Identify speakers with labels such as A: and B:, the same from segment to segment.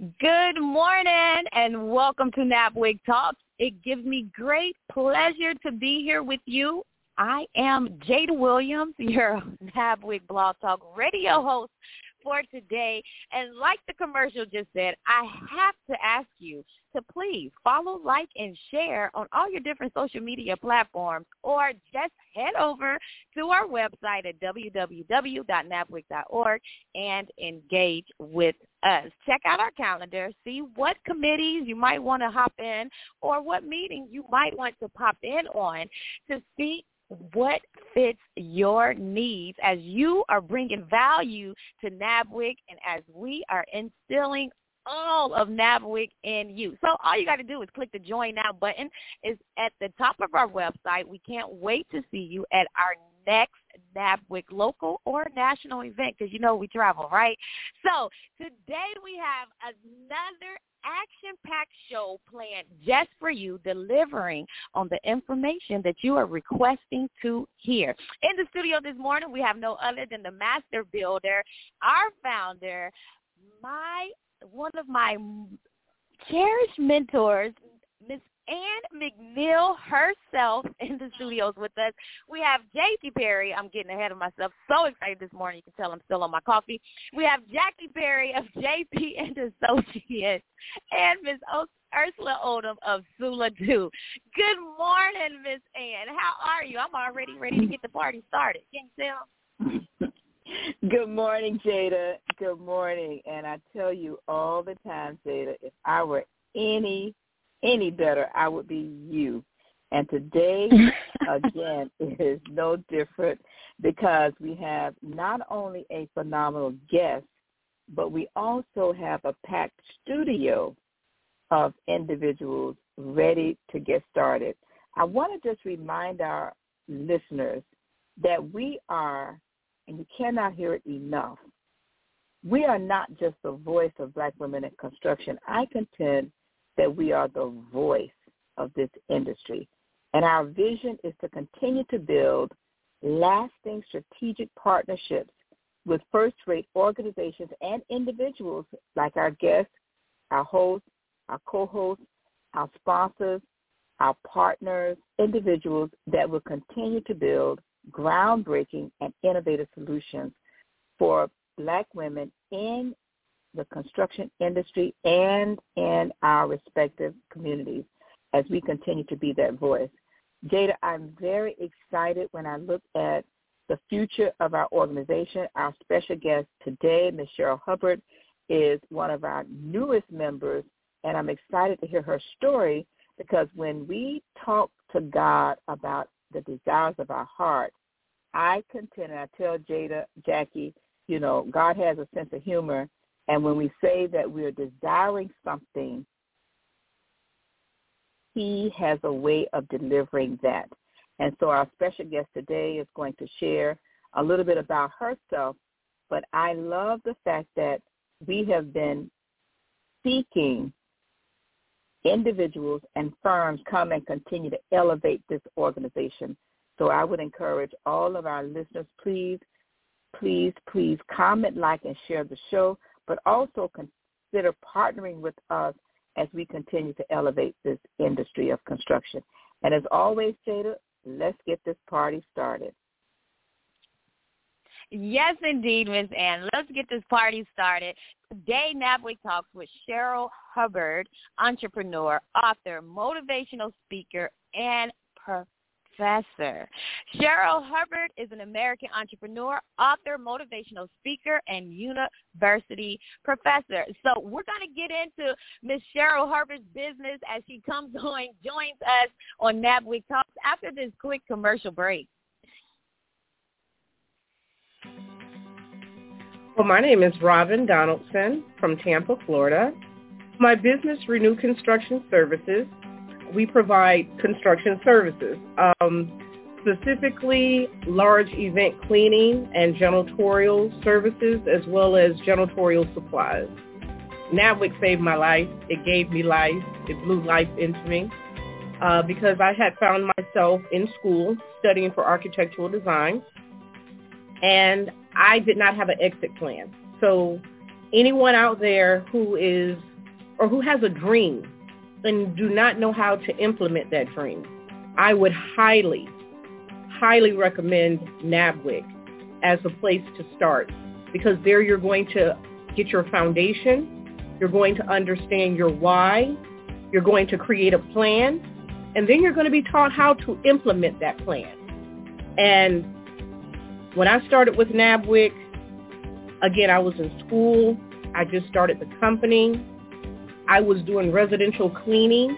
A: Good morning and welcome to NABWIC Talks. It gives me great pleasure to be here with you. I am Jada Williams, your NABWIC Blog Talk radio host for today. And like the commercial just said, I have to ask you to please follow, like, and share on all your different social media platforms or just head over to our website at www.nabwic.org and engage with us. Check out our calendar, see what committees you might want to hop in or what meetings you might want to pop in on to see what fits your needs as you are bringing value to NABWIC and as we are instilling all of NABWIC in you. So all you got to do is click the Join Now button. It's at the top of our website. We can't wait to see you at our next NABWIC local or national event because you know we travel, right? So today we have another action-packed show planned just for you, delivering on the information that you are requesting to hear. In the studio this morning, we have no other than the master builder, our founder, my one of my cherished mentors, Miss Ann McNeil herself in the studios with us. We have JT Perry. I'm getting ahead of myself. So excited this morning. You can tell I'm still on my coffee. We have Jackie Perry of JP and Associates and Miss o- Ursula Odom of Sula Do. Good morning, Miss Ann. How are you? I'm already ready to get the party started. Can you tell?
B: Good morning, Jada. Good morning. And I tell you all the time, Jada, if I were any any better, I would be you. And today, again, is no different because we have not only a phenomenal guest, but we also have a packed studio of individuals ready to get started. I want to just remind our listeners that we are, and you cannot hear it enough, we are not just the voice of black women in construction. I contend that we are the voice of this industry. And our vision is to continue to build lasting strategic partnerships with first-rate organizations and individuals like our guests, our hosts, our co-hosts, our sponsors, our partners, individuals that will continue to build groundbreaking and innovative solutions for black women in the construction industry and in our respective communities as we continue to be that voice. Jada, I'm very excited when I look at the future of our organization. Our special guest today, Ms. Cheryl Hubbard, is one of our newest members, and I'm excited to hear her story because when we talk to God about the desires of our heart, I contend, and I tell Jada, Jackie, you know, God has a sense of humor, and when we say that we're desiring something, he has a way of delivering that. And so our special guest today is going to share a little bit about herself, but I love the fact that we have been seeking individuals and firms come and continue to elevate this organization. So I would encourage all of our listeners, please please, please comment, like, and share the show, but also consider partnering with us as we continue to elevate this industry of construction. And as always, Jada, let's get this party started.
A: Yes, indeed, Ms. Ann. Let's get this party started. Today, NABWIC talks with Cheryl Hubbard, entrepreneur, author, motivational speaker, and professor. Cheryl Hubbard is an American entrepreneur, author, motivational speaker, and university professor. So we're going to get into Miss Cheryl Hubbard's business as she comes on, joins us on NABWIC Talks after this quick commercial break.
C: Well, my name is Robin Donaldson from Tampa, Florida. My business, Renew Construction Services, we provide construction services, um, specifically large event cleaning and janitorial services, as well as janitorial supplies. NABWIC saved my life. It gave me life. It blew life into me uh, because I had found myself in school studying for architectural design and I did not have an exit plan. So anyone out there who is or who has a dream and do not know how to implement that dream, I would highly, highly recommend NABWIC as a place to start because there you're going to get your foundation, you're going to understand your why, you're going to create a plan, and then you're going to be taught how to implement that plan. And when I started with NABWIC, again, I was in school. I just started the company. I was doing residential cleaning.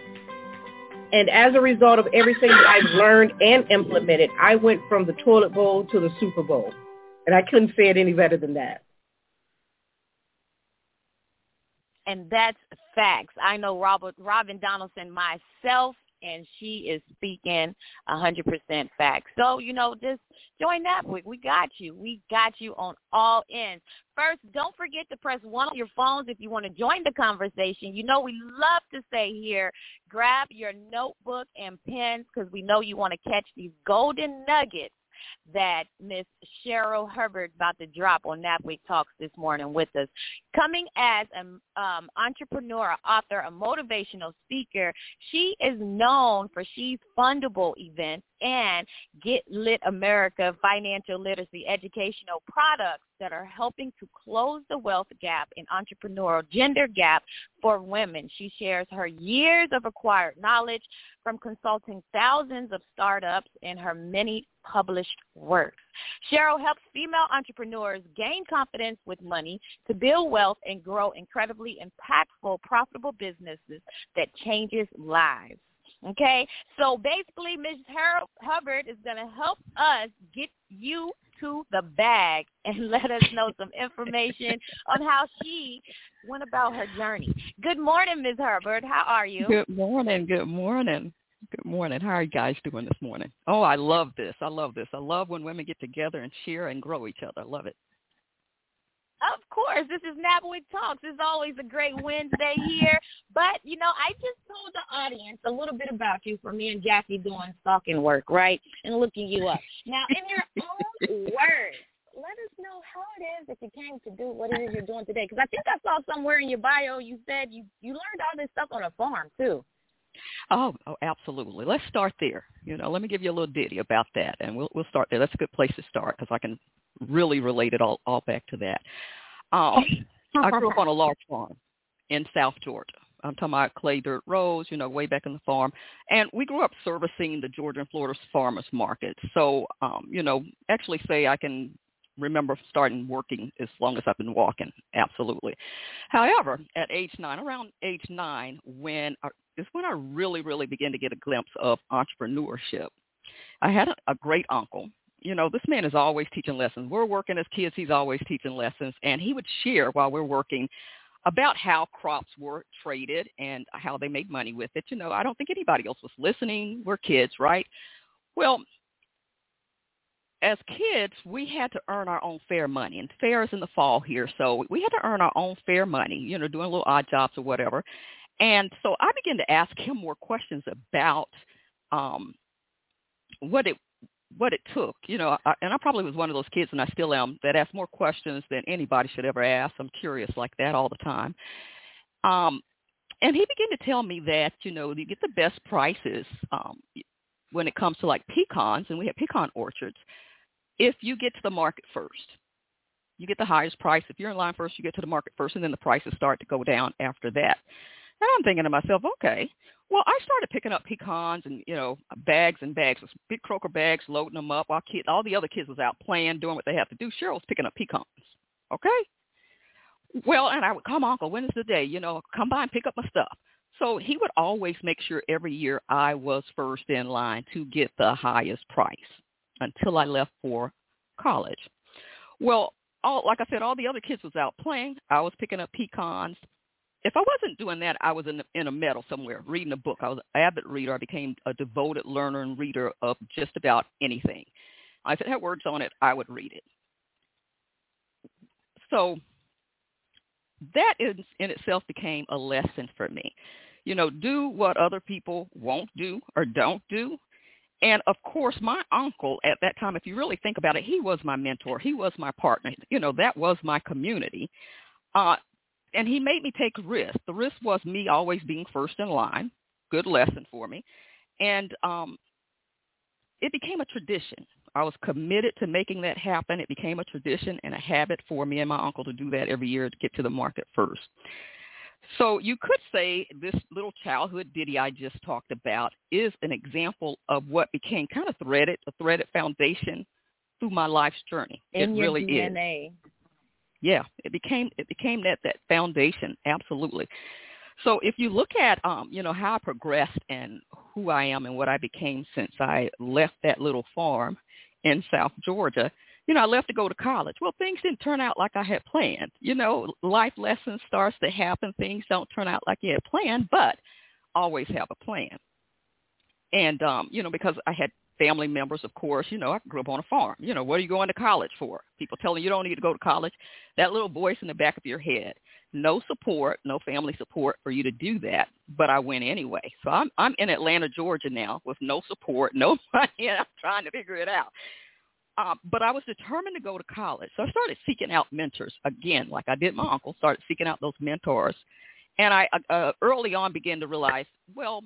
C: And as a result of everything that I've learned and implemented, I went from the toilet bowl to the Super Bowl. And I couldn't say it any better than that.
A: And that's facts. I know Robert Robin Donaldson myself and she is speaking a 100% fact. So, you know, just join that. We, we got you. We got you on all ends. First, don't forget to press one on your phones if you want to join the conversation. You know, we love to say here, grab your notebook and pens because we know you want to catch these golden nuggets that Miss Cheryl Hubbard about to drop on NABWIC Talks this morning with us. Coming as an um, entrepreneur, author, a motivational speaker, she is known for She's Fundable events and Get Lit America financial literacy educational products that are helping to close the wealth gap and entrepreneurial gender gap for women. She shares her years of acquired knowledge from consulting thousands of startups and her many published works. Cheryl helps female entrepreneurs gain confidence with money to build wealth and grow incredibly impactful, profitable businesses that changes lives. Okay, so basically, Ms. Hubbard is going to help us get you to the bag and let us know some information on how she went about her journey. Good morning, Ms. Hubbard. How are you?
D: Good morning. Good morning. Good morning. How are you guys doing this morning? Oh, I love this. I love this. I love when women get together and share and grow each other. I love it.
A: Of course, this is NABWIC Talks. It's always a great Wednesday here. But, you know, I just told the audience a little bit about you for me and Jackie doing stalking work, right? And looking you up. Now, in your own words, let us know how it is that you came to do what it is you're doing today. Because I think I saw somewhere in your bio you said you, you learned all this stuff on a farm, too.
D: Oh, oh, absolutely. Let's start there. You know, let me give you a little ditty about that, and we'll we'll start there. That's a good place to start because I can really relate it all all back to that. Um, I grew up on a large farm in South Georgia. I'm talking about clay dirt roads, you know, way back in the farm. And we grew up servicing the Georgia and Florida farmers market. So, um, you know, actually say I can remember starting working as long as I've been walking. Absolutely. However, at age nine, around age nine, when I, is when I really, really began to get a glimpse of entrepreneurship. I had a, a great uncle you know, this man is always teaching lessons. We're working as kids. He's always teaching lessons. And he would share while we're working about how crops were traded and how they made money with it. You know, I don't think anybody else was listening. We're kids, right? Well, as kids, we had to earn our own fair money. And fair is in the fall here. So we had to earn our own fair money, you know, doing little odd jobs or whatever. And so I began to ask him more questions about um, what it what it took, you know, I, and I probably was one of those kids, and I still am, that asked more questions than anybody should ever ask. I'm curious like that all the time. Um, and he began to tell me that, you know, you get the best prices um, when it comes to like pecans, and we have pecan orchards, if you get to the market first. You get the highest price. If you're in line first, you get to the market first, and then the prices start to go down after that. And I'm thinking to myself, okay, well, I started picking up pecans and you know bags and bags, big croaker bags, loading them up. While kid, all the other kids was out playing, doing what they have to do. Cheryl was picking up pecans. Okay. Well, and I would come, Uncle, when is the day? You know, come by and pick up my stuff. So he would always make sure every year I was first in line to get the highest price until I left for college. Well, all like I said, all the other kids was out playing. I was picking up pecans. If I wasn't doing that, I was in in a meadow somewhere reading a book. I was an avid reader. I became a devoted learner and reader of just about anything. If it had words on it, I would read it. So that in, in itself became a lesson for me. You know, do what other people won't do or don't do. And of course, my uncle at that time, if you really think about it, he was my mentor. He was my partner. You know, that was my community. Uh, and he made me take a risk. The risk was me always being first in line. Good lesson for me. And um, it became a tradition. I was committed to making that happen. It became a tradition and a habit for me and my uncle to do that every year to get to the market first. So you could say this little childhood ditty I just talked about is an example of what became kind of threaded, a threaded foundation through my life's journey.
A: In
D: it
A: your
D: really
A: DNA.
D: is. Yeah, it became it became that that foundation absolutely. So if you look at um, you know how I progressed and who I am and what I became since I left that little farm in South Georgia, you know, I left to go to college. Well, things didn't turn out like I had planned. You know, life lessons starts to happen. Things don't turn out like you had planned, but always have a plan. And um, you know, because I had family members, of course, you know, I grew up on a farm. You know, what are you going to college for? People telling you, don't need to go to college. That little voice in the back of your head. No support, no family support for you to do that, but I went anyway. So I'm I'm in Atlanta, Georgia now with no support, no money, and I'm trying to figure it out. Uh, but I was determined to go to college. So I started seeking out mentors again, like I did my uncle, started seeking out those mentors. And I uh, uh early on began to realize, well,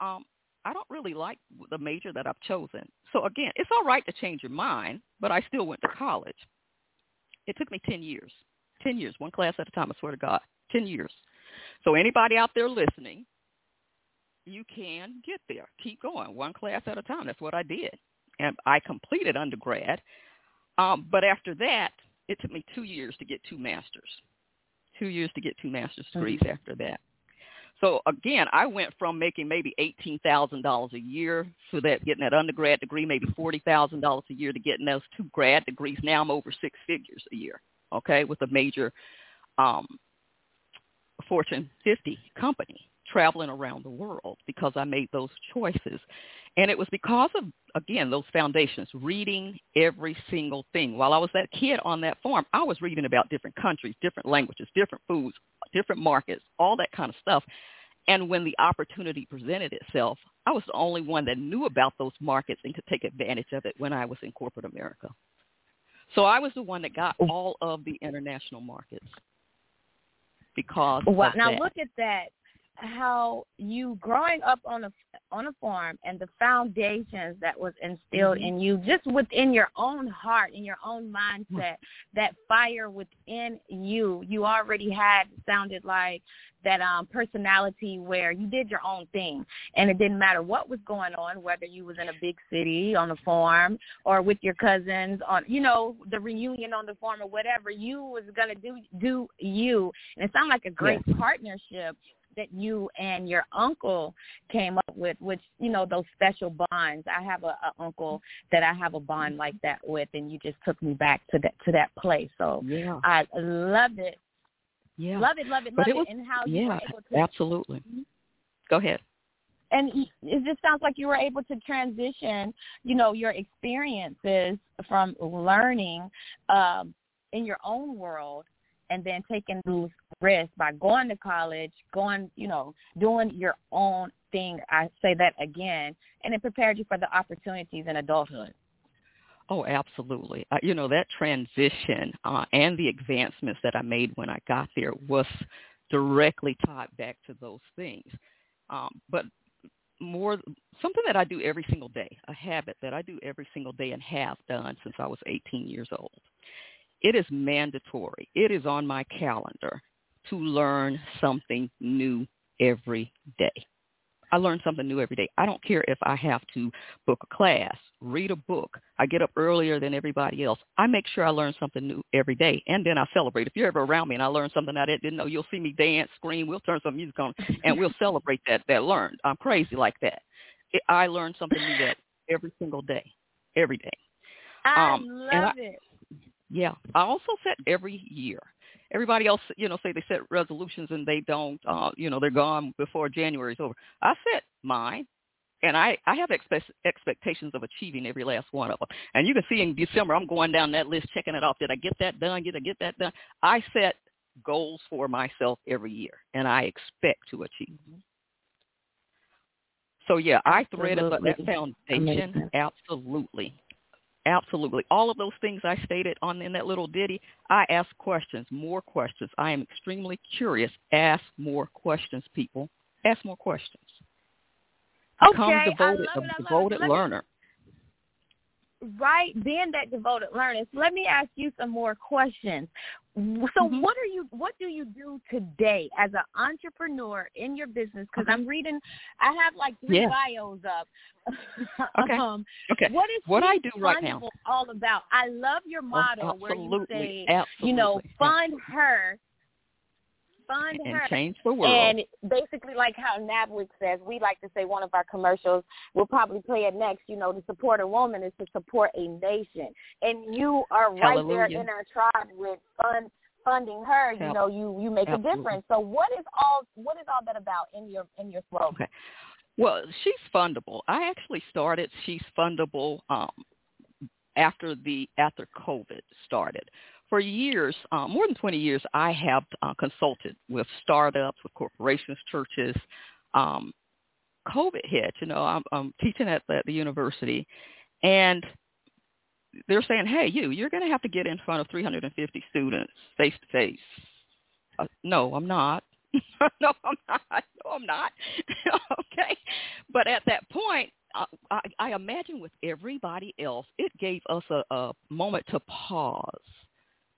D: um, I don't really like the major that I've chosen. So again, it's all right to change your mind, but I still went to college. It took me 10 years. 10 years, one class at a time, I swear to God. 10 years. So anybody out there listening, you can get there. Keep going, one class at a time. That's what I did and I completed undergrad. Um, but after that, it took me two years to get two masters. Two years to get two master's degrees mm-hmm. after that. So again, I went from making maybe eighteen thousand dollars a year to that getting that undergrad degree, maybe forty thousand dollars a year to getting those two grad degrees. Now I'm over six figures a year. Okay, with a major um, Fortune 50 company traveling around the world because I made those choices. And it was because of, again, those foundations, reading every single thing. While I was that kid on that farm, I was reading about different countries, different languages, different foods, different markets, all that kind of stuff. And when the opportunity presented itself, I was the only one that knew about those markets and could take advantage of it when I was in corporate America. So I was the one that got all of the international markets because
A: well, now
D: that.
A: look at that how you growing up on a on a farm and the foundations that was instilled mm-hmm. in you just within your own heart in your own mindset that fire within you you already had sounded like that um personality where you did your own thing and it didn't matter what was going on whether you was in a big city on a farm or with your cousins on you know the reunion on the farm or whatever you was going to do do you and it sounded like a great yes. partnership that you and your uncle came up with, which you know those special bonds. I have a, a uncle that I have a bond like that with, and you just took me back to that to that place. So
D: yeah.
A: I loved it.
D: Yeah,
A: love it, love it, love
D: it,
A: was, it, and how
D: yeah,
A: you were able to
D: absolutely. Mm-hmm. Go ahead
A: and it just sounds like you were able to transition, you know, your experiences from learning um, in your own world and then taking those risks by going to college, going, you know, doing your own thing. I say that again, and it prepared you for the opportunities in adulthood.
D: Oh, absolutely. Uh, you know, that transition uh, and the advancements that I made when I got there was directly tied back to those things. Um, but more something that I do every single day, a habit that I do every single day and have done since I was 18 years old. It is mandatory. It is on my calendar to learn something new every day. I learn something new every day. I don't care if I have to book a class, read a book. I get up earlier than everybody else. I make sure I learn something new every day, and then I celebrate. If you're ever around me and I learn something I didn't know, you'll see me dance, scream. We'll turn some music on, and we'll celebrate that that learned. I'm crazy like that. It, I learn something new that every single day, every day.
A: I um, love I, it.
D: Yeah, I also set every year everybody else, you know, say they set resolutions and they don't, uh, you know, they're gone before January is over. I set mine, and I I have expect, expectations of achieving every last one of them. And you can see in December, I'm going down that list, checking it off. Did I get that done? Did I get that done? I set goals for myself every year, and I expect to achieve. them. So yeah, I threaded that foundation absolutely. Absolutely. All of those things I stated on in that little ditty, I ask questions, more questions. I am extremely curious. Ask more questions, people. Ask more questions. Become
A: okay,
D: devoted,
A: I love it,
D: a devoted learner.
A: Right, being that devoted learner. So let me ask you some more questions. So mm-hmm. what are you what do you do today as an entrepreneur in your business because. I'm reading I have like three
D: yeah.
A: bios up.
D: okay.
A: um,
D: okay.
A: What is
D: what I do right now
A: all about? I love your motto
D: oh,
A: where
D: you
A: say
D: absolutely.
A: you know fund her fund
D: and
A: her
D: change the world.
A: and basically like how NABWIC says, we like to say one of our commercials, we'll probably play it next, you know, to support a woman is to support a nation. And you are right
D: Hallelujah.
A: there in our tribe with fund funding her, you know, you you make
D: Absolutely.
A: a difference. So what is all what is all that about in your in your throat?
D: Okay. Well, she's fundable. I actually started She's Fundable um, after the after COVID started for years, uh, more than 20 years, I have uh, consulted with startups, with corporations, churches. Um, COVID hit, you know, I'm, I'm teaching at the, the university, and they're saying, hey, you, you're going to have to get in front of 350 students face to face. No, I'm not. no, I'm not. No, I'm not. okay. But at that point, I, I, I imagine with everybody else, it gave us a, a moment to pause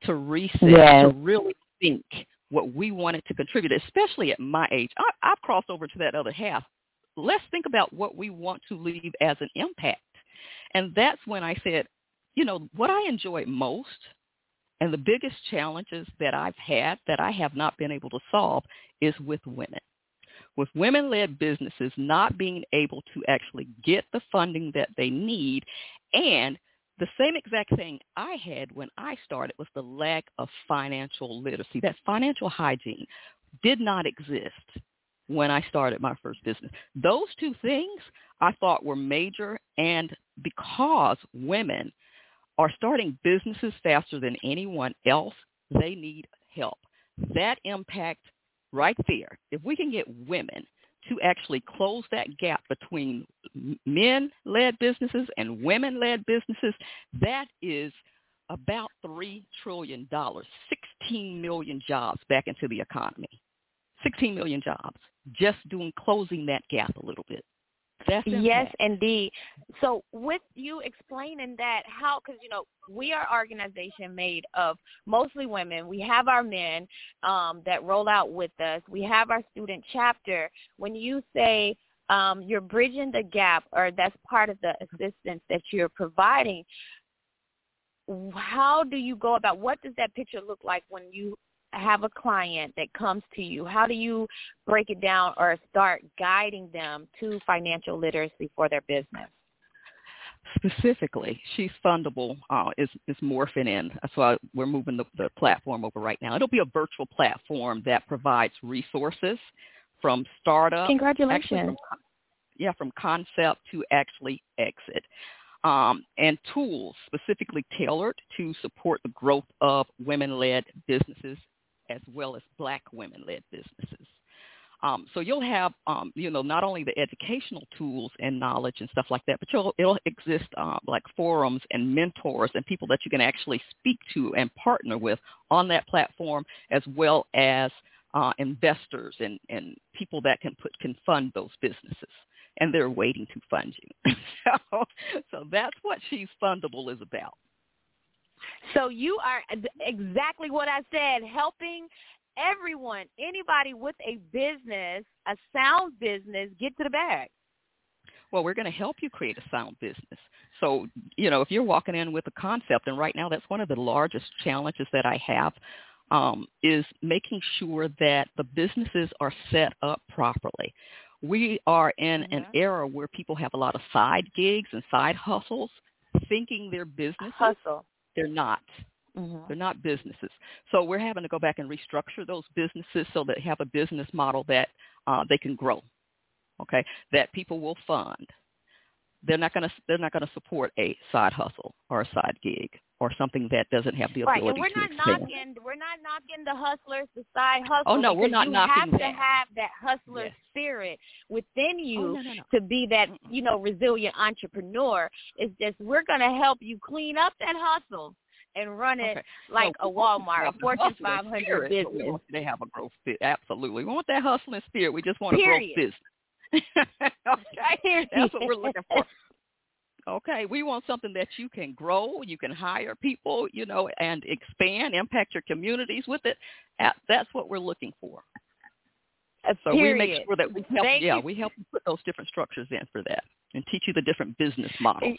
D: to reset, yes. to really think what we wanted to contribute, especially at my age. I, I've crossed over to that other half. Let's think about what we want to leave as an impact. And that's when I said, you know, what I enjoy most and the biggest challenges that I've had that I have not been able to solve is with women. With women-led businesses not being able to actually get the funding that they need and the same exact thing I had when I started was the lack of financial literacy. That financial hygiene did not exist when I started my first business. Those two things I thought were major and because women are starting businesses faster than anyone else, they need help. That impact right there, if we can get women to actually close that gap between men-led businesses and women-led businesses, that is about $3 trillion, 16 million jobs back into the economy. 16 million jobs just doing closing that gap a little bit.
A: Yes, indeed. So with you explaining that, how, because, you know, we are organization made of mostly women. We have our men um, that roll out with us. We have our student chapter. When you say um, you're bridging the gap or that's part of the assistance that you're providing, how do you go about, what does that picture look like when you have a client that comes to you, how do you break it down or start guiding them to financial literacy for their business?
D: Specifically, she's fundable uh, is is morphing in. That's why we're moving the, the platform over right now. It'll be a virtual platform that provides resources from startup.
A: Congratulations.
D: From, yeah, from concept to actually exit. Um, and tools specifically tailored to support the growth of women-led businesses as well as black women-led businesses. Um, so you'll have, um, you know, not only the educational tools and knowledge and stuff like that, but you'll, it'll exist uh, like forums and mentors and people that you can actually speak to and partner with on that platform, as well as uh, investors and, and people that can put can fund those businesses and they're waiting to fund you. so, so that's what She's Fundable is about.
A: So you are exactly what I said, helping everyone, anybody with a business, a sound business, get to the bag.
D: Well, we're going to help you create a sound business. So, you know, if you're walking in with a concept, and right now that's one of the largest challenges that I have, um, is making sure that the businesses are set up properly. We are in mm-hmm. an era where people have a lot of side gigs and side hustles, thinking they're businesses.
A: Hustle.
D: They're not. Mm-hmm. They're not businesses. So we're having to go back and restructure those businesses so that they have a business model that uh, they can grow. Okay, that people will fund. They're not going to they're not going to support a side hustle or a side gig or something that doesn't have the ability
A: right, and we're
D: to
A: not knocking we're not knocking the hustlers, the side hustle.
D: Oh no, we're not
A: you
D: knocking
A: have
D: that.
A: to have that hustler
D: yes.
A: spirit within oh, you
D: oh, no, no, no.
A: to be that you know resilient entrepreneur. It's just we're going to help you clean up that hustle and run it
D: okay.
A: like
D: so
A: a Walmart, a Fortune 500
D: spirit,
A: business.
D: They have a growth. Absolutely. We want that hustling spirit. We just want
A: Period.
D: a growth business. okay. That's what we're looking for. Okay, we want something that you can grow, you can hire people, you know, and expand, impact your communities with it. That's what we're looking for.
A: A
D: so
A: period.
D: we make sure that we help.
A: Thank
D: yeah,
A: you.
D: we help you put those different structures in for that, and teach you the different business models.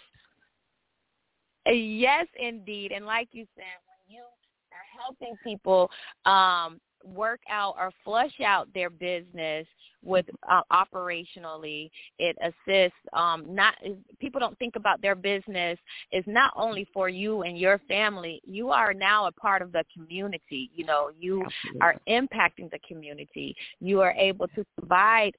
A: Yes, indeed. And like you said, when you are helping people um, work out or flush out their business with uh, operationally, it assists. Um, not people don't think about their business is not only for you and your family. You are now a part of the community. You know, you
D: Absolutely.
A: are impacting the community. You are able to provide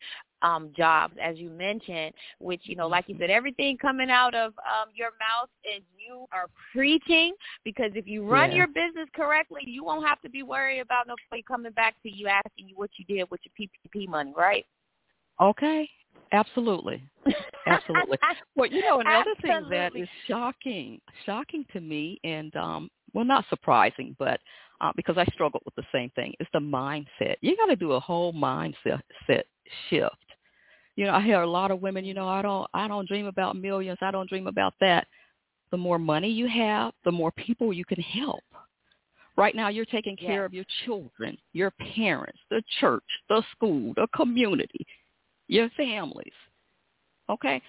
A: um, jobs, as you mentioned, which, you know, like you said, everything coming out of um, your mouth is you are preaching because if you run
D: Yeah.
A: your business correctly, you won't have to be worried about nobody coming back to you asking you what you did with your PPP money, right?
D: Okay, absolutely, absolutely. Well, you know, another thing that is shocking, shocking to me, and um, well, not surprising, but uh, because I struggled with the same thing, is the mindset. You got to do a whole mindset set shift. You know, I hear a lot of women. You know, I don't, I don't dream about millions. I don't dream about that. The more money you have, the more people you can help. Right now, you're taking care
A: Yes.
D: of your children, your parents, the church, the school, the community, your families. Okay?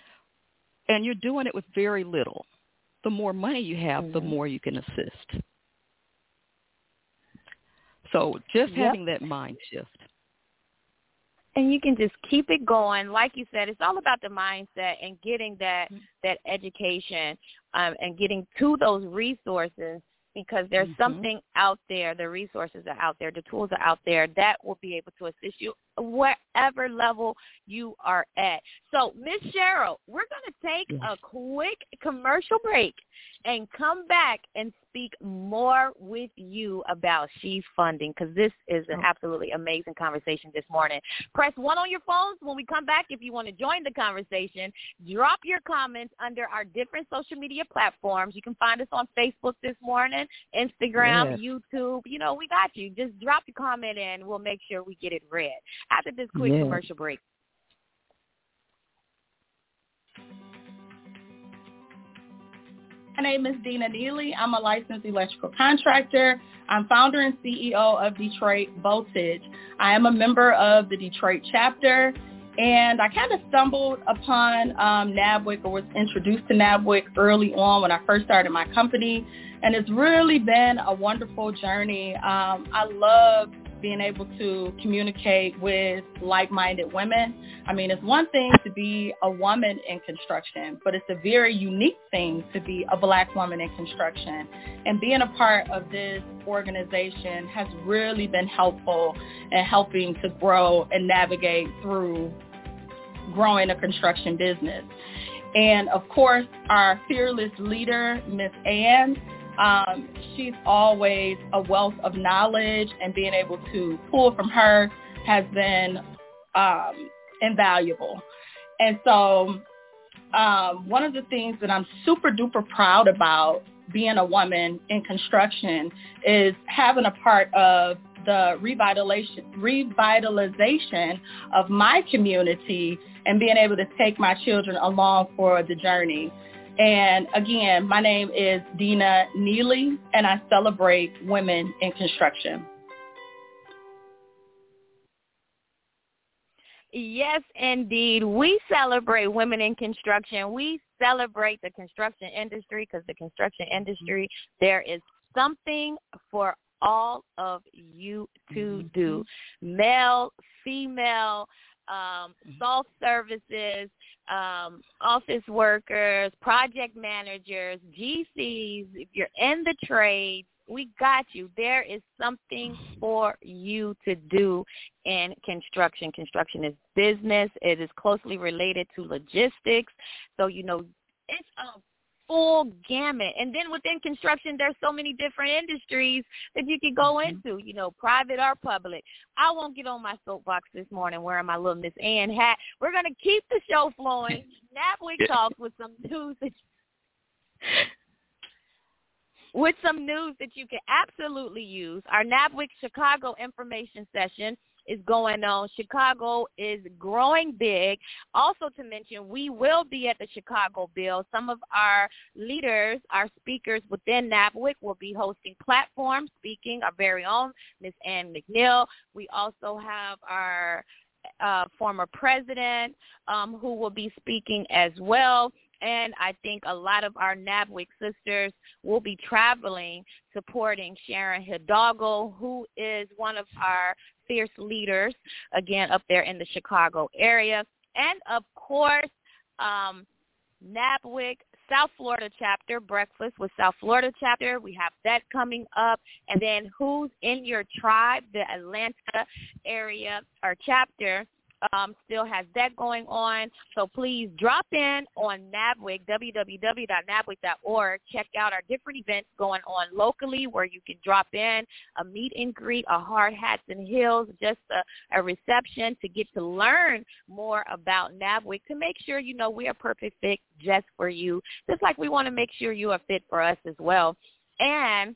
D: And you're doing it with very little. The more money you have, the
A: Mhm.
D: more you can assist. So just
A: Yep.
D: having that mind shift.
A: And you can just keep it going like you said it's all about the mindset and getting that
D: Mhm.
A: that education um, and getting to those resources because there's
D: Mhm.
A: something out there the resources are out there the tools are out there that will be able to assist you wherever level you are at so miss cheryl we're going to take a quick commercial break and come back and speak more with you about She's Funding because this is an
D: Oh.
A: absolutely amazing conversation this morning. Press one on your phones when we come back if you want to join the conversation. Drop your comments under our different social media platforms. You can find us on Facebook this morning, Instagram,
D: Yes.
A: YouTube. You know, we got you. Just drop your comment in. We'll make sure we get it read after this quick
D: Yes.
A: commercial break.
E: My name is Dina Neely. I'm a licensed electrical contractor. I'm founder and CEO of Detroit Voltage. I am a member of the Detroit chapter, and I kind of stumbled upon um, NABWIC or was introduced to NABWIC early on when I first started my company, and it's really been a wonderful journey. Um, I love being able to communicate with like-minded women. I mean, it's one thing to be a woman in construction, but it's a very unique thing to be a black woman in construction. And being a part of this organization has really been helpful in helping to grow and navigate through growing a construction business. And of course, our fearless leader, Miss Ann, um, she's always a wealth of knowledge and being able to pull from her has been um, invaluable. And so um, one of the things that I'm super duper proud about being a woman in construction is having a part of the revitalization revitalization of my community and being able to take my children along for the journey. And again, my name is Dina Neely, and I celebrate women in construction.
A: Yes, indeed. We celebrate women in construction. We celebrate the construction industry because the construction industry, there is something for all of you to do. Mm-hmm. Male, female, um, soft services, um, office workers, project managers, GCs, if you're in the trades, we got you. There is something for you to do in construction. Construction is business. It is closely related to logistics. So, you know, it's a full gamut. And then within construction, there's so many different industries that you could go mm-hmm. into, you know, private or public. I won't get on my soapbox this morning wearing my little Miss Ann hat. We're going to keep the show flowing. NABWIC talks with some news that with some news that you can absolutely use. Our NABWIC Chicago information session is going on. Chicago is growing big. Also to mention, we will be at the Chicago Build. Some of our leaders, our speakers within NABWIC will be hosting platforms, speaking, our very own Ms. Ann McNeil. We also have our uh, former president um, who will be speaking as well. And I think a lot of our NABWIC sisters will be traveling supporting Sharon Hidalgo, who is one of our fierce leaders, again, up there in the Chicago area. And, of course, um, NABWIC South Florida chapter, Breakfast with South Florida chapter. We have that coming up. And then Who's in Your Tribe, the Atlanta area or chapter um, still has that going on. So please drop in on NABWIC, www.nabwic.org. Check out our different events going on locally where you can drop in a meet and greet, a hard hats and heels, just a, a reception to get to learn more about NABWIC to make sure you know we are perfect fit just for you, just like we want to make sure you are fit for us as well. And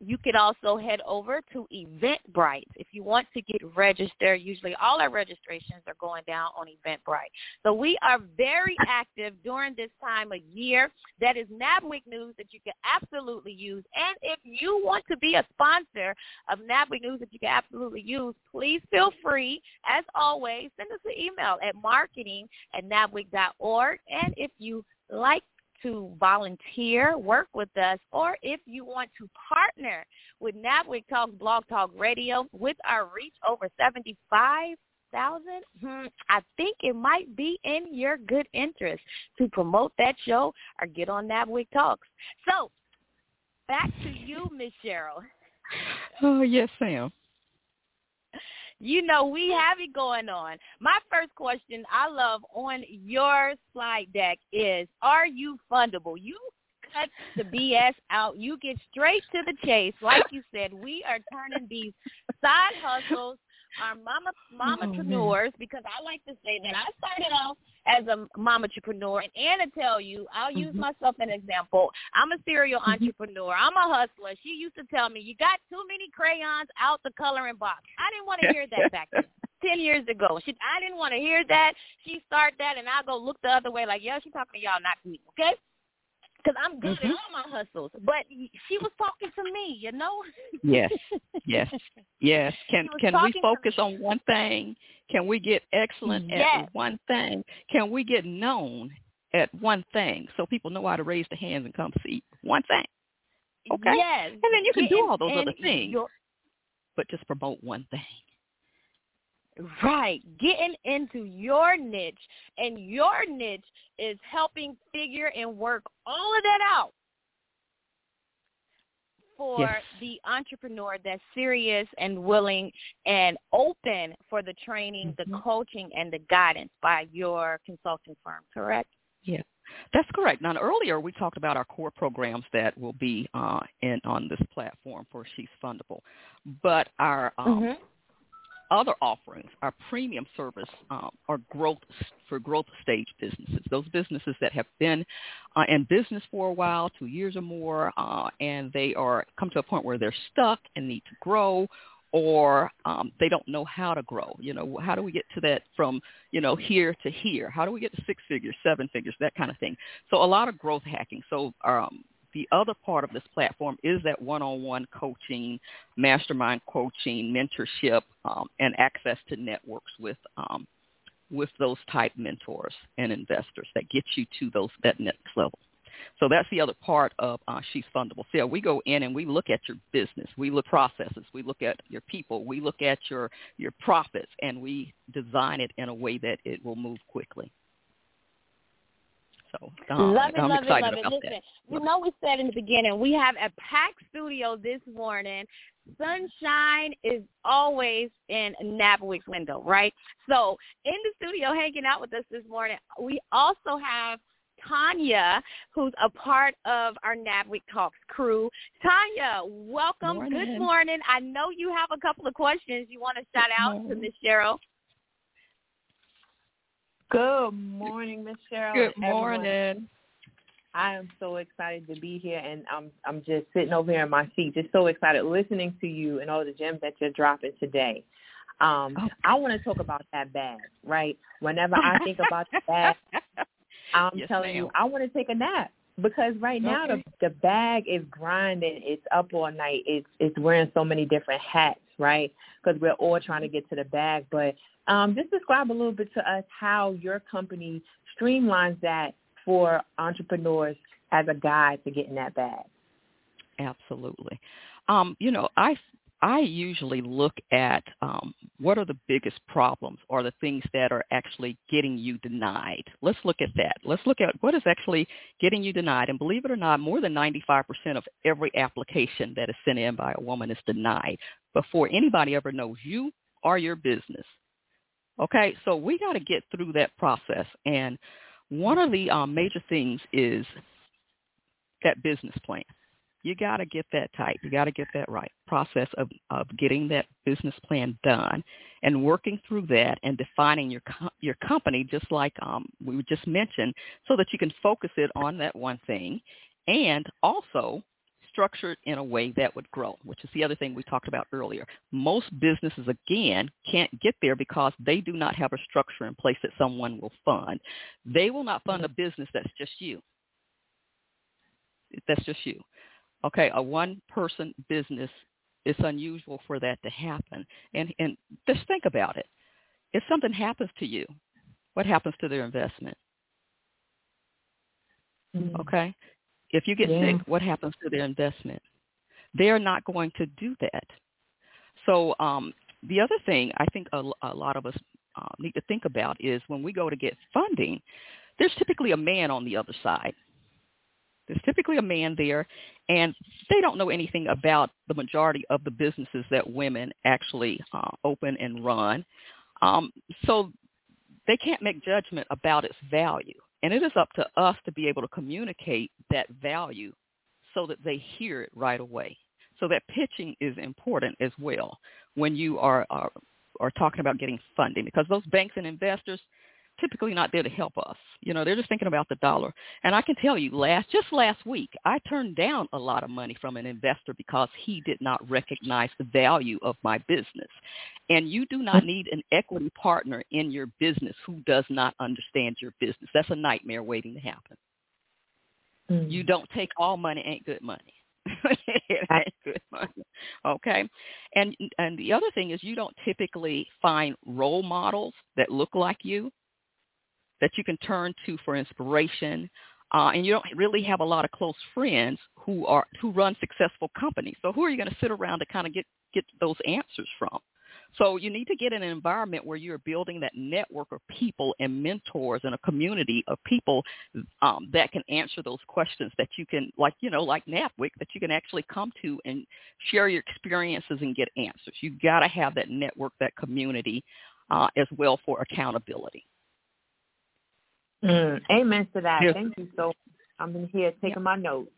A: you can also head over to Eventbrite if you want to get registered. Usually all our registrations are going down on Eventbrite. So we are very active during this time of year. That is NABWIC news that you can absolutely use. And if you want to be a sponsor of NABWIC news that you can absolutely use, please feel free, as always, send us an email at marketing at nabwic.org. And if you like to volunteer, work with us, or if you want to partner with NABWIC Talk Blog Talk Radio with our reach over 75 thousand, hmm, I think it might be in your good interest to promote that show or get on NABWIC Talks. So, back to you, Miss Cheryl.
D: Oh yes, Sam
A: you know we have it going on. My first question I love on your slide deck is, are you fundable? You cut the BS out. You get straight to the chase. Like you said, we are turning these side hustles our mama mamapreneurs because I like to say that I started off as a mama entrepreneur. And Anna tell you, I'll use mm-hmm. myself an example. I'm a serial mm-hmm. entrepreneur. I'm a hustler. She used to tell me, you got too many crayons out the coloring box. I didn't want to hear that back then. Ten years ago, she I didn't want to hear that. She start that, and I go look the other way, like, "Yo, she talking to y'all, not me. Okay, because I'm good mm-hmm. at all my hustles. But she was talking to me, you know.
D: yes, yes, yes. Can can we focus on one thing? Can we get excellent
A: yes.
D: at one thing? Can we get known at one thing so people know how to raise their hands and come see one thing? Okay.
A: Yes.
D: And then you can do all those other things, but just promote one thing.
A: Right. Getting into your niche. And your niche is helping figure and work all of that out for
D: yes.
A: the entrepreneur that's serious and willing and open for the training, mm-hmm. the coaching, and the guidance by your consulting firm, correct?
D: Yeah, that's correct. Now, earlier we talked about our core programs that will be uh, in on this platform for She's Fundable, but our um, mm-hmm other offerings, our premium service, um, are growth for growth stage businesses. Those businesses that have been uh, in business for a while, two years or more, uh, and they are come to a point where they're stuck and need to grow, or um, they don't know how to grow. You know, how do we get to that from you know here to here? How do we get to six figures, seven figures, that kind of thing? So a lot of growth hacking. So um, the other part of this platform is that one-on-one coaching, mastermind coaching, mentorship, um, and access to networks with um, with those type mentors and investors that get you to those that next level. So that's the other part of uh, She's Fundable. So we go in and we look at your business, we look at processes, we look at your people, we look at your your profits, and we design it in a way that it will move quickly. So um,
A: love it,
D: I'm
A: love
D: excited
A: it, love
D: about
A: it. Listen,
D: that.
A: you know we said in the beginning we have a packed studio this morning. Sunshine is always in NABWIC's window, right? So in the studio hanging out with us this morning, we also have Tanya, who's a part of our NABWIC Talks crew. Tanya, welcome.
D: Morning.
A: Good morning. I know you have a couple of questions you want to shout out to Miss Cheryl.
F: Good morning, Miss Cheryl.
D: Good
F: and everyone.
D: morning.
F: I am so excited to be here, and I'm I'm just sitting over here in my seat, just so excited listening to you and all the gems that you're dropping today. Um,
D: Oh.
F: I want to talk about that bag, right? Whenever I think about the bag, I'm
D: Yes,
F: telling you. I want to take a nap because right now
D: Okay.
F: the the bag is grinding. It's up all night. It's it's wearing so many different hats, right? Because we're all trying to get to the bag. But um, just describe a little bit to us how your company streamlines that for entrepreneurs as a guide to getting that bag.
D: Absolutely. Um, you know, I I usually look at um, what are the biggest problems or the things that are actually getting you denied. Let's look at that. Let's look at what is actually getting you denied. And believe it or not, more than 95% of every application that is sent in by a woman is denied before anybody ever knows you or your business. Okay, so we got to get through that process. And one of the um, major things is that business plan. You got to get that tight. You got to get that right. Process of, of getting that business plan done and working through that and defining your co- your company just like um, we just mentioned so that you can focus it on that one thing and also structure it in a way that would grow, which is the other thing we talked about earlier. Most businesses, again, can't get there because they do not have a structure in place that someone will fund. They will not fund a business that's just you. That's just you. Okay, a one-person business, it's unusual for that to happen. And, and just think about it. If something happens to you, what happens to their investment? Okay? If you get
F: Yeah.
D: sick, what happens to their investment? They're not going to do that. So um, the other thing I think a, a lot of us uh, need to think about is when we go to get funding, there's typically a man on the other side. There's typically a man there, and they don't know anything about the majority of the businesses that women actually uh, open and run. Um, so they can't make judgment about its value. And it is up to us to be able to communicate that value so that they hear it right away. So that pitching is important as well when you are, are, are talking about getting funding because those banks and investors typically not there to help us. You know, they're just thinking about the dollar. And I can tell you, last just last week, I turned down a lot of money from an investor because he did not recognize the value of my business. And you do not need an equity partner in your business who does not understand your business. That's a nightmare waiting to happen.
F: Mm.
D: You don't take all money ain't good money. it ain't good money. Okay. And and the other thing is you don't typically find role models that look like you that you can turn to for inspiration. Uh, and you don't really have a lot of close friends who are who run successful companies. So who are you going to sit around to kind of get get those answers from? So you need to get in an environment where you're building that network of people and mentors and a community of people um, that can answer those questions that you can, like you know, like NABWIC, that you can actually come to and share your experiences and get answers. You've got to have that network, that community, uh, as well for accountability.
F: Mm. Amen to that.
D: Yes.
F: Thank you so. I'm in here taking my notes.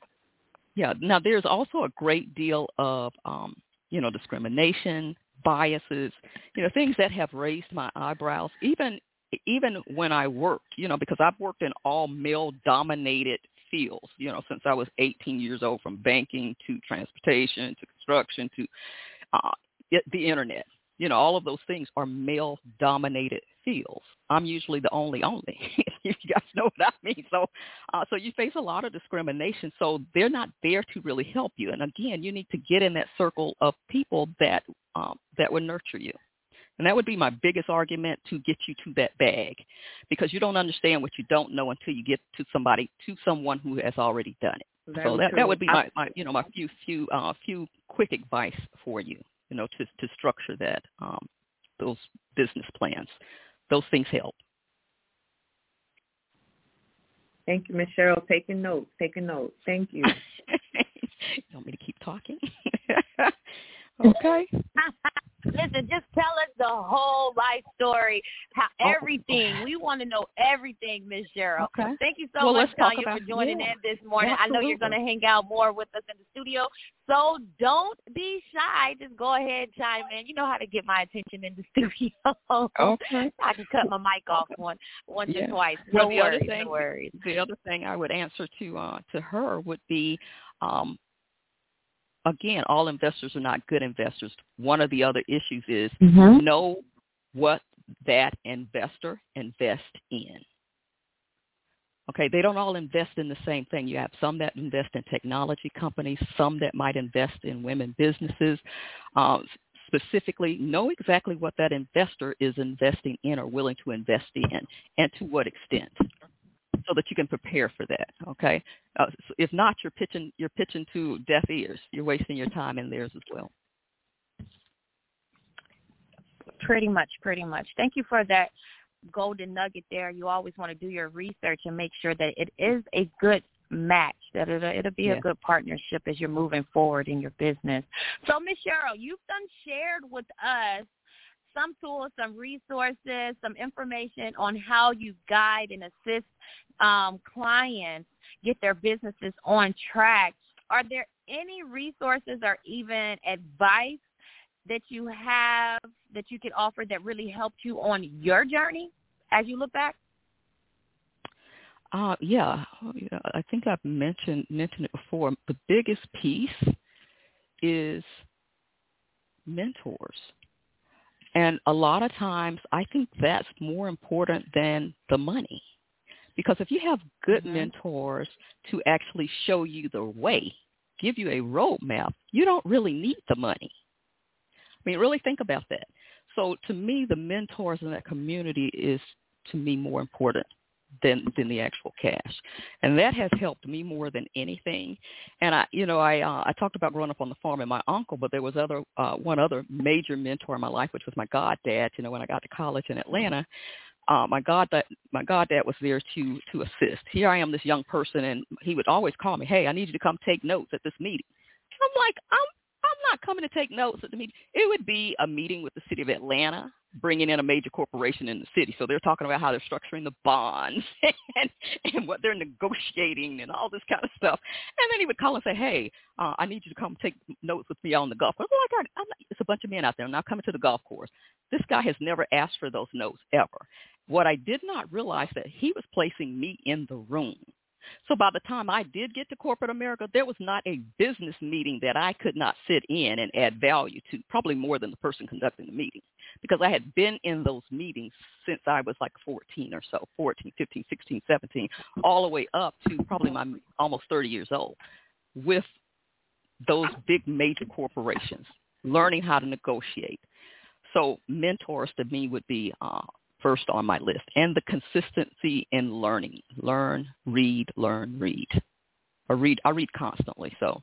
D: Yeah. Now there's also a great deal of um, you know discrimination, biases, you know, things that have raised my eyebrows, even even when I worked, you know, because I've worked in all male dominated fields, you know, since I was 18 years old, from banking to transportation to construction to uh, the internet. You know, all of those things are male dominated fields. I'm usually the only only. If you guys know what I mean. So, uh, so you face a lot of discrimination. So they're not there to really help you. And again, you need to get in that circle of people that um, that will nurture you. And that would be my biggest argument to get you to that bag because you don't understand what you don't know until you get to somebody, to someone who has already done it. Very so that, that would be my, my, you know, my few, few, uh, few quick advice for you, you know, to, to structure that, um, those business plans. Those things help.
F: Thank you, Ms. Cheryl. Taking notes, taking notes. Thank you.
D: you want me to keep talking? okay.
A: Listen, just tell us the whole life story, how oh. everything. We want to know everything, Miss Cheryl.
D: Okay.
A: Thank you so
D: well,
A: much,
D: Tanya,
A: for joining
D: yeah.
A: in this morning.
D: Absolutely.
A: I know you're going to hang out more with us in the studio, so don't be shy. Just go ahead, chime in. You know how to get my attention in the studio.
D: okay.
A: I can cut my mic off one once
D: yeah.
A: or twice. No
D: well, the
A: worries.
D: Other thing,
A: no worries.
D: The other thing I would answer to uh, to her would be. Um, again, all investors are not good investors. One of the other issues is
A: mm-hmm.
D: know what that investor invests in. Okay, they don't all invest in the same thing. You have some that invest in technology companies, some that might invest in women businesses. Um, specifically, know exactly what that investor is investing in or willing to invest in and to what extent so that you can prepare for that. Okay. Uh, so if not, you're pitching you're pitching to deaf ears. You're wasting your time and theirs as well.
A: Pretty much, pretty much. Thank you for that golden nugget there. You always want to do your research and make sure that it is a good match, that it'll, it'll be
D: yeah.
A: a good partnership as you're moving forward in your business. So, Miss Cheryl, you've done shared with us some tools, some resources, some information on how you guide and assist um, clients get their businesses on track. Are there any resources or even advice that you have that you could offer that really helped you on your journey as you look back?
D: Uh, yeah, I think I've mentioned mentioned it before. The biggest piece is mentors. And a lot of times I think that's more important than the money. Because if you have good
A: mm-hmm.
D: mentors to actually show you the way, give you a roadmap, you don't really need the money. I mean, really think about that. So to me, the mentors in that community is to me more important than than the actual cash, and that has helped me more than anything. And I, you know, I uh, I talked about growing up on the farm and my uncle, but there was other uh, one other major mentor in my life, which was my goddad. You know, when I got to college in Atlanta, uh, my god that my goddad was there to to assist. Here I am, this young person, and he would always call me, "Hey, I need you to come take notes at this meeting." I'm like, I'm I'm not coming to take notes at the meeting. It would be a meeting with the city of Atlanta, bringing in a major corporation in the city. So they're talking about how they're structuring the bonds and, and what they're negotiating and all this kind of stuff. And then he would call and say, hey, uh, I need you to come take notes with me on the golf course. Oh, my God, I'm not, it's a bunch of men out there. I'm not coming to the golf course. This guy has never asked for those notes ever. What I did not realize that he was placing me in the room. So by the time I did get to corporate America, there was not a business meeting that I could not sit in and add value to, probably more than the person conducting the meeting, because I had been in those meetings since I was like 14 or so, 14, 15, 16, 17, all the way up to probably my almost 30 years old with those big major corporations, learning how to negotiate. So mentors to me would be uh, first on my list. And the consistency in learning. Learn, read, learn, read. I read I read constantly, so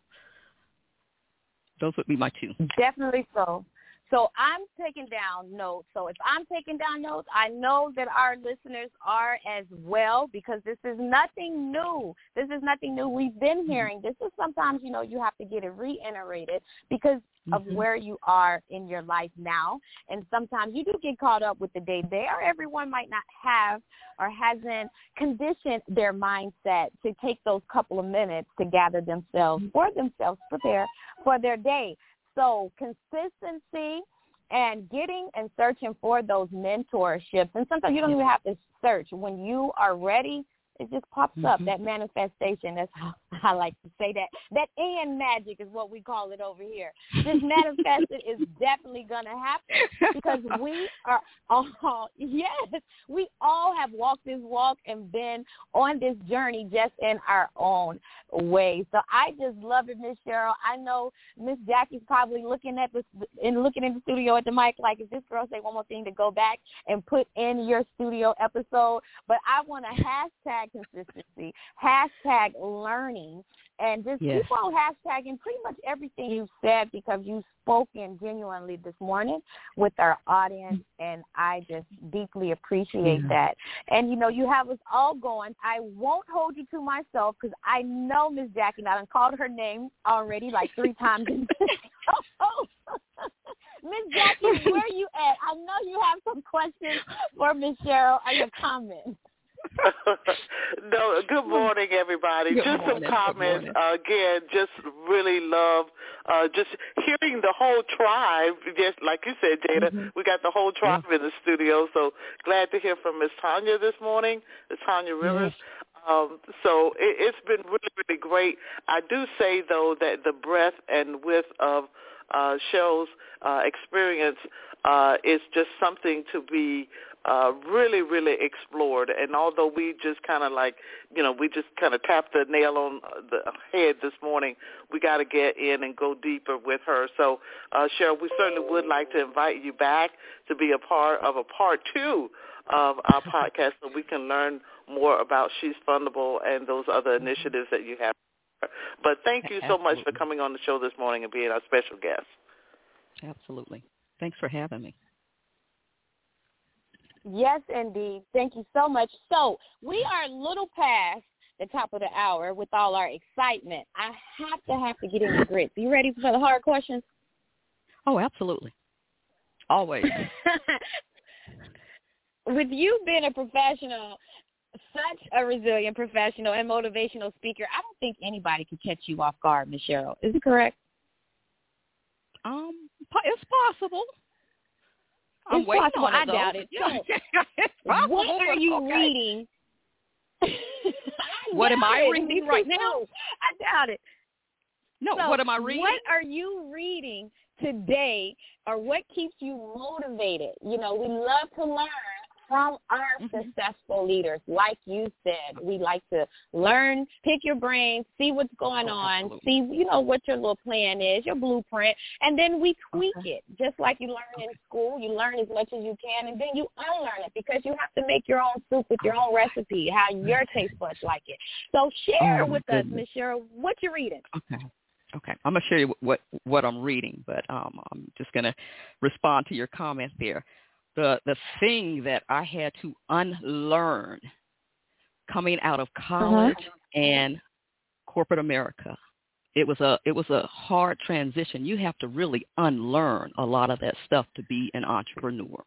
D: those would be my two.
A: Definitely so. So I'm taking down notes. So if I'm taking down notes, I know that our listeners are as well because this is nothing new. This is nothing new. We've been mm-hmm. hearing this is sometimes, you know, you have to get it reiterated because of
D: mm-hmm.
A: where you are in your life now. And sometimes you do get caught up with the day to day or everyone might not have or hasn't conditioned their mindset to take those couple of minutes to gather themselves mm-hmm. for themselves, prepare for their day. So consistency and getting and searching for those mentorships. And sometimes you don't even have to search. When you are ready, it just pops mm-hmm. up that manifestation. That's how I like to say that. That and magic is what we call it over here. This manifesting is definitely gonna happen because we are all yes, we all have walked this walk and been on this journey just in our own way. So I just love it, Miss Cheryl. I know Miss Jackie's probably looking at this and looking in the studio at the mic like, if this girl say one more thing to go back and put in your studio episode? But I want to hashtag consistency, hashtag learning, and just yes. keep on hashtagging pretty much everything you said because you've spoken genuinely this morning with our audience, and I just deeply appreciate that. And you know, you have us all going. I won't hold you to myself because I know Miss Jackie. I done called her name already like three times. Miss Jackie, where are you at? I know you have some questions for Miss Cheryl or your comments.
G: no, good morning, everybody. Good just morning, some comments. Uh, again, just really love uh, just hearing the whole tribe. Just like you said, Jada, mm-hmm. we got the whole tribe yeah. in the studio. So glad to hear from Miss Tanya this morning, Miss Tanya Rivers. Yes. Um, so it, it's been really, really great. I do say though that the breadth and width of uh, shows uh, experience uh, is just something to be uh, really, really explored. And although we just kind of like, you know, we just kind of tapped the nail on the head this morning, we got to get in and go deeper with her. So, uh, Cheryl, we certainly would like to invite you back to be a part of a part two of our podcast so we can learn more about She's Fundable and those other initiatives that you have. But thank you so much for coming on the show this morning and being our special guest.
D: Absolutely. Thanks for having me.
A: Yes, indeed. Thank you so much. So we are a little past the top of the hour with all our excitement. I have to have to get in the grits. You ready for the hard questions?
D: Oh, absolutely. Always.
A: with you being a professional, such a resilient professional and motivational speaker, I don't think anybody could catch you off guard, Miss Cheryl. Is it correct?
D: Um, it's possible. I'm
A: it's possible. I doubt it. So, what are you okay. reading?
D: what am I reading right now?
A: I doubt it.
D: No,
A: so
D: what am I reading?
A: What are you reading today or what keeps you motivated? You know, we love to learn from our mm-hmm. successful leaders. Like you said, we like to learn, pick your brain, see what's going oh, on, absolutely. see, you know, what your little plan is, your blueprint, and then we tweak okay. it. Just like you learn okay. in school, you learn as much as you can, and then you unlearn it because you have to make your own soup with your own recipe, how your taste buds like it. So share oh, with goodness. us, Miss Cheryl, what you're reading.
D: Okay. Okay, I'm gonna show you what what I'm reading, but um, I'm just gonna respond to your comment there the the thing that I had to unlearn coming out of uh-huh. college uh-huh. and corporate America. It was a it was a hard transition. You have to really unlearn a lot of that stuff to be an entrepreneur.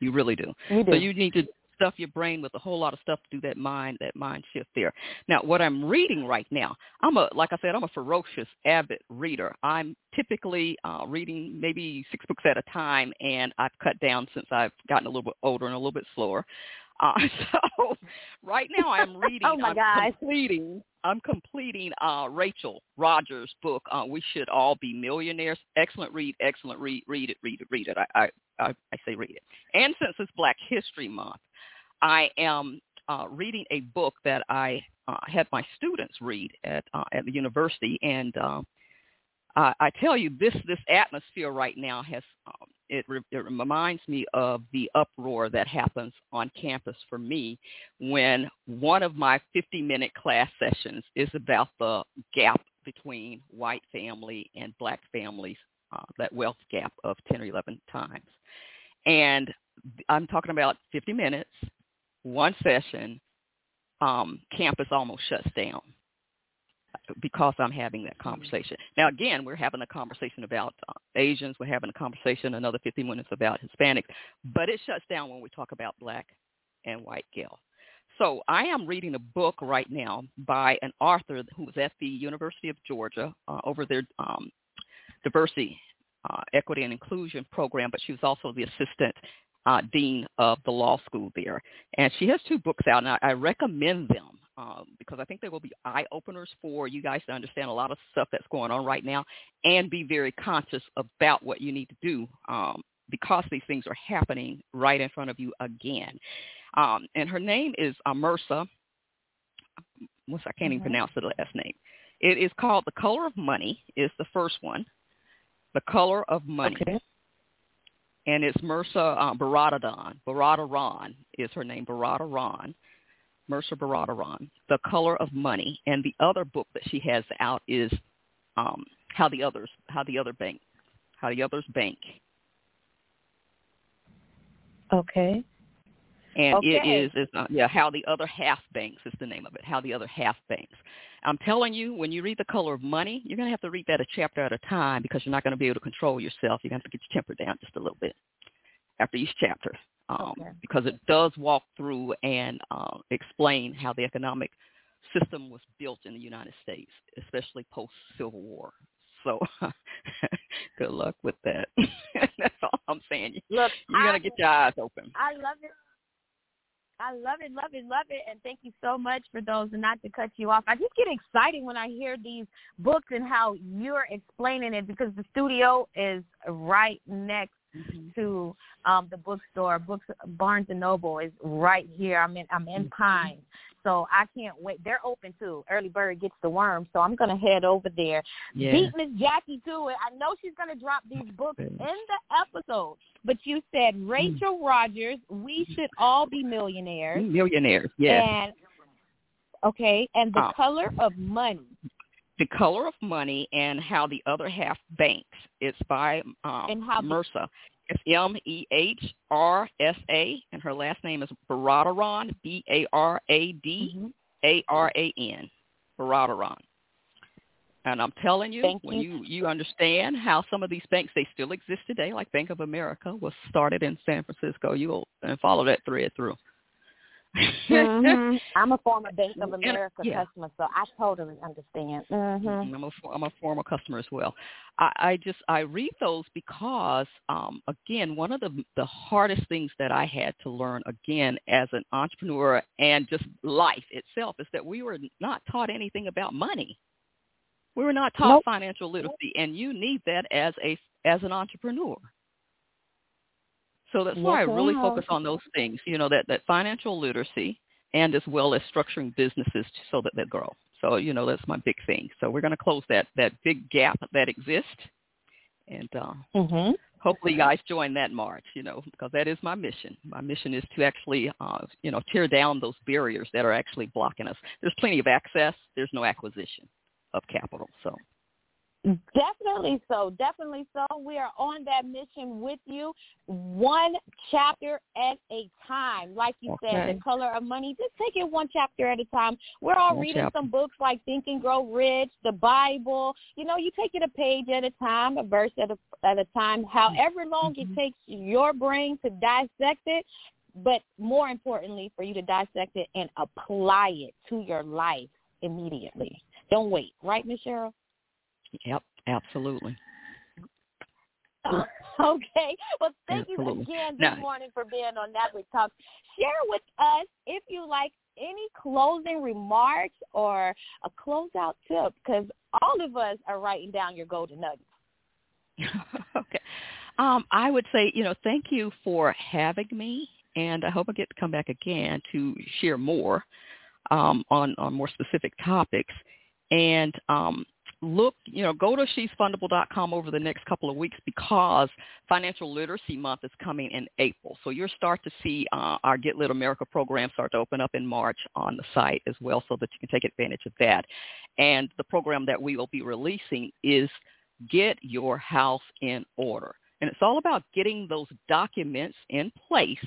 D: You really do.
A: You do.
D: So you need to stuff your brain with a whole lot of stuff to do that mind that mind shift there. Now, what I'm reading right now, I'm a like I said, I'm a ferocious avid reader. I'm typically uh, reading maybe six books at a time, and I've cut down since I've gotten a little bit older and a little bit slower. Uh, so right now I'm reading.
A: oh my
D: I'm
A: gosh.
D: completing. I'm completing uh, Rachel Rodgers' book. Uh, we should all be millionaires. Excellent read. Excellent read. Read it. Read it. Read it. I I, I say read it. And since it's Black History Month, I am uh, reading a book that I uh, had my students read at uh, at the university, and uh, I, tell you, this this atmosphere right now has um, it, re- it reminds me of the uproar that happens on campus for me when one of my 50-minute class sessions is about the gap between white family and black families, uh, that wealth gap of 10 or 11 times. And I'm talking about 50 minutes one session, um, campus almost shuts down because I'm having that conversation. Now, again, we're having a conversation about uh, Asians. We're having a conversation another 15 minutes about Hispanics, but it shuts down when we talk about black and white girls. So I am reading a book right now by an author who was at the University of Georgia uh, over their um, diversity uh, Equity and Inclusion program, but she was also the assistant uh, dean of the law school there. And she has two books out, and I, I recommend them um, because I think they will be eye openers for you guys to understand a lot of stuff that's going on right now and be very conscious about what you need to do um, because these things are happening right in front of you again. Um, and her name is Mehrsa. What's I can't mm-hmm. even pronounce the last name. It is called The Color of Money. Is the first one. The Color of Money.
A: Okay.
D: And it's Mehrsa uh, Baradaran. Baradaran is her name. Baradaran. Mehrsa Baradaran. The Color of Money. And the other book that she has out is um, How the Others How the Other Bank How the Others Bank.
A: Okay.
D: And
A: okay.
D: it is, is uh, yeah, how the other half banks is the name of it. How the other half banks. I'm telling you, when you read The Color of Money, you're going to have to read that a chapter at a time because you're not going to be able to control yourself. You're going to have to get your temper down just a little bit after each chapter um,
A: okay.
D: because it does walk through and uh, explain how the economic system was built in the United States, especially post-Civil War. So good luck with that. That's all I'm saying.
A: Look,
D: you're going to get your eyes open.
A: I love it. I love it, love it, love it, and thank you so much for those. And not to cut you off, I just get excited when I hear these books and how you're explaining it because the studio is right next mm-hmm. to um the bookstore. Books Barnes and Noble is right here. I'm in I'm in mm-hmm. Pine. So I can't wait. They're open too. Early bird gets the worm, so I'm gonna head over there.
D: Yeah.
A: Beat Miss Jackie to it. I know she's gonna drop these books in the episode. But you said hmm. Rachel mm. Rodgers. We should all be millionaires.
D: Millionaires, yes.
A: And okay, and the color of money.
D: The color of money and how the other half banks. It's by um,
A: and how
D: Mehrsa. It's M E H R S A, and her last name is Baradaran, B A R A D A R A N, mm-hmm. Baradaran. And I'm telling you,
A: Thank
D: when
A: you.
D: you you understand how some of these banks they still exist today, like Bank of America was started in San Francisco, you'll and follow that thread through
A: mm-hmm. I'm a former Bank of America
D: and, yeah.
A: customer, so I totally understand. Mm-hmm.
D: I'm a I'm a former customer as well. I, I just I read those because um, again, one of the the hardest things that I had to learn again as an entrepreneur and just life itself is that we were not taught anything about money. We were not taught
A: nope.
D: financial literacy, and you need that as a as an entrepreneur. So that's
A: yes,
D: why I really focus on those things, you know, that, that financial literacy and as well as structuring businesses so that they grow. So, you know, that's my big thing. So we're going to close that, that big gap that exists. And uh,
A: mm-hmm.
D: hopefully you guys join that march, you know, because that is my mission. My mission is to actually, uh, you know, tear down those barriers that are actually blocking us. There's plenty of access. There's no acquisition of capital. So
A: Definitely so. Definitely so. We are on that mission with you, one chapter at a time. Like you
D: okay.
A: said, The Color of Money, just take it one chapter at a time. We're all
D: one
A: reading
D: chapter.
A: some books like Think and Grow Rich, the Bible. You know, you take it a page at a time, a verse at a, at a time, however long
D: mm-hmm.
A: it takes your brain to dissect it. But more importantly, for you to dissect it and apply it to your life immediately. Don't wait. Right, Miss Cheryl?
D: Yep, absolutely.
A: Okay. Well, thank
D: Absolutely.
A: you again this morning for being on Network Talk. Share with us if you like any closing remarks or a closeout tip because all of us are writing down your golden nuggets.
D: okay. Um, I would say, you know, thank you for having me, and I hope I get to come back again to share more um, on on more specific topics. And um, look, you know, go to she'sfundable.com over the next couple of weeks because Financial Literacy Month is coming in April. So you'll start to see uh, our Get Lit America program start to open up in March on the site as well so that you can take advantage of that. And the program that we will be releasing is Get Your House in Order. And it's all about getting those documents in place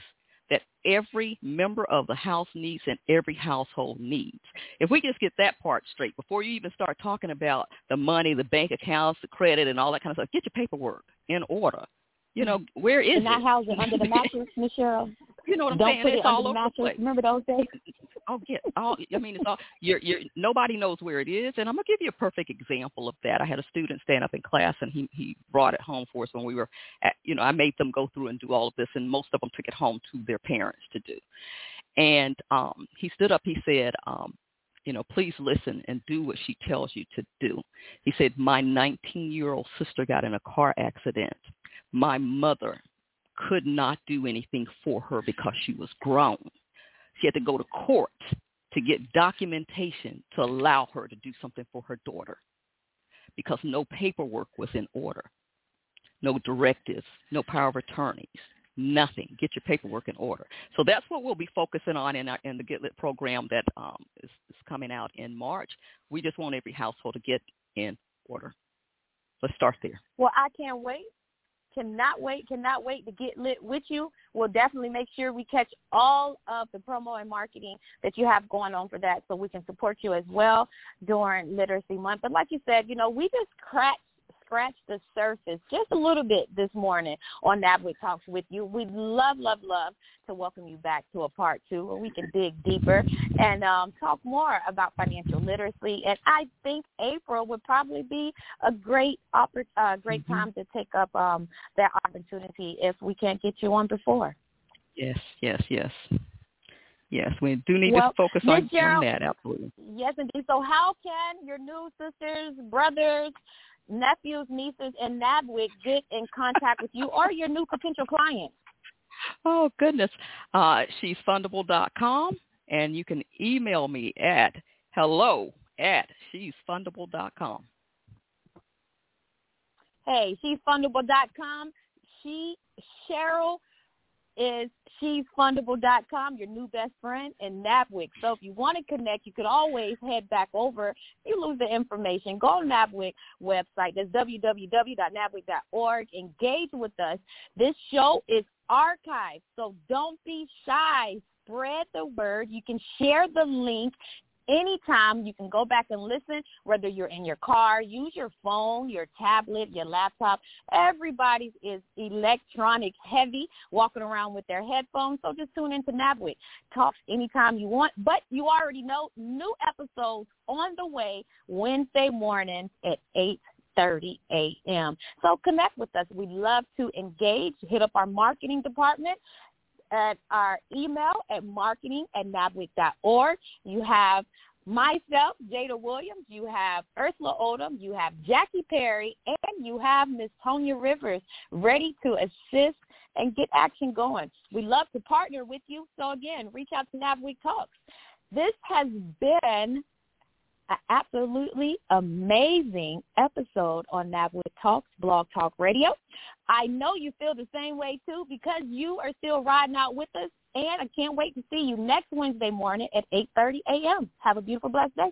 D: that every member of the house needs and every household needs. If we just get that part straight before you even start talking about the money, the bank accounts, the credit, and all that kind of stuff, get your paperwork in order. You know, where is
A: and
D: it?
A: house it under the mattress, Miss Cheryl.
D: you know what I'm
A: Don't
D: saying?
A: Put
D: it's
A: it
D: all
A: over
D: the place.
A: Remember those days?
D: Oh yeah, all I mean it's all you're you're nobody knows where it is, and I'm gonna give you a perfect example of that. I had a student stand up in class, and he he brought it home for us when we were, at, you know, I made them go through and do all of this, and most of them took it home to their parents to do. And um, he stood up. He said, um, you know, please listen and do what she tells you to do. He said, my 19-year-old sister got in a car accident. My mother could not do anything for her because she was grown. She had to go to court to get documentation to allow her to do something for her daughter because no paperwork was in order, no directives, no power of attorneys, nothing. Get your paperwork in order. So that's what we'll be focusing on in, our, in the Get Lit program that um, is, is coming out in March. We just want every household to get in order. Let's start there.
A: Well, I can't wait. Cannot wait, cannot wait to get lit with you. We'll definitely make sure we catch all of the promo and marketing that you have going on for that so we can support you as well during Literacy Month. But like you said, you know, we just cracked scratch the surface just a little bit this morning on NABWIC Talks with you. We'd love, love, love to welcome you back to a part two where we can dig deeper and um, talk more about financial literacy. And I think April would probably be a great oppor- uh, great mm-hmm. time to take up um, that opportunity if we can't get you on before.
D: Yes, yes, yes. Yes, we do need well, to focus on,
A: Gerald,
D: on that, absolutely.
A: Yes, indeed. So how can your new sisters, brothers, nephews, nieces, and NABWIC get in contact with you or your new potential clients?
D: Oh, goodness. Uh, she's fundable.com, and you can email me at hello at she's fundable.com.
A: Hey, she's fundable.com. She, Cheryl, is she'sfundable.com, your new best friend, and NABWIC. So if you want to connect, you could always head back over. You lose the information, go to NABWIC website. That's www.nabwic.org. Engage with us. This show is archived, so don't be shy. Spread the word. You can share the link anytime you can go back and listen, whether you're in your car, use your phone, your tablet, your laptop. Everybody is electronic heavy, walking around with their headphones. So just tune into NABWIC. Talks anytime you want. But you already know new episodes on the way Wednesday morning at 8 30 a.m. So connect with us. We'd love to engage. Hit up our marketing department at our email at marketing at nabwic.org. You have myself, Jada Williams, you have Ursula Odom, you have Jackie Perry, and you have Miss Tonya Rivers ready to assist and get action going. We love to partner with you. So again, reach out to NABWIC Talks. This has been an absolutely amazing episode on NABWIC Talks, Blog Talk Radio. I know you feel the same way too because you are still riding out with us and I can't wait to see you next Wednesday morning at 8.30 a.m. Have a beautiful, blessed day.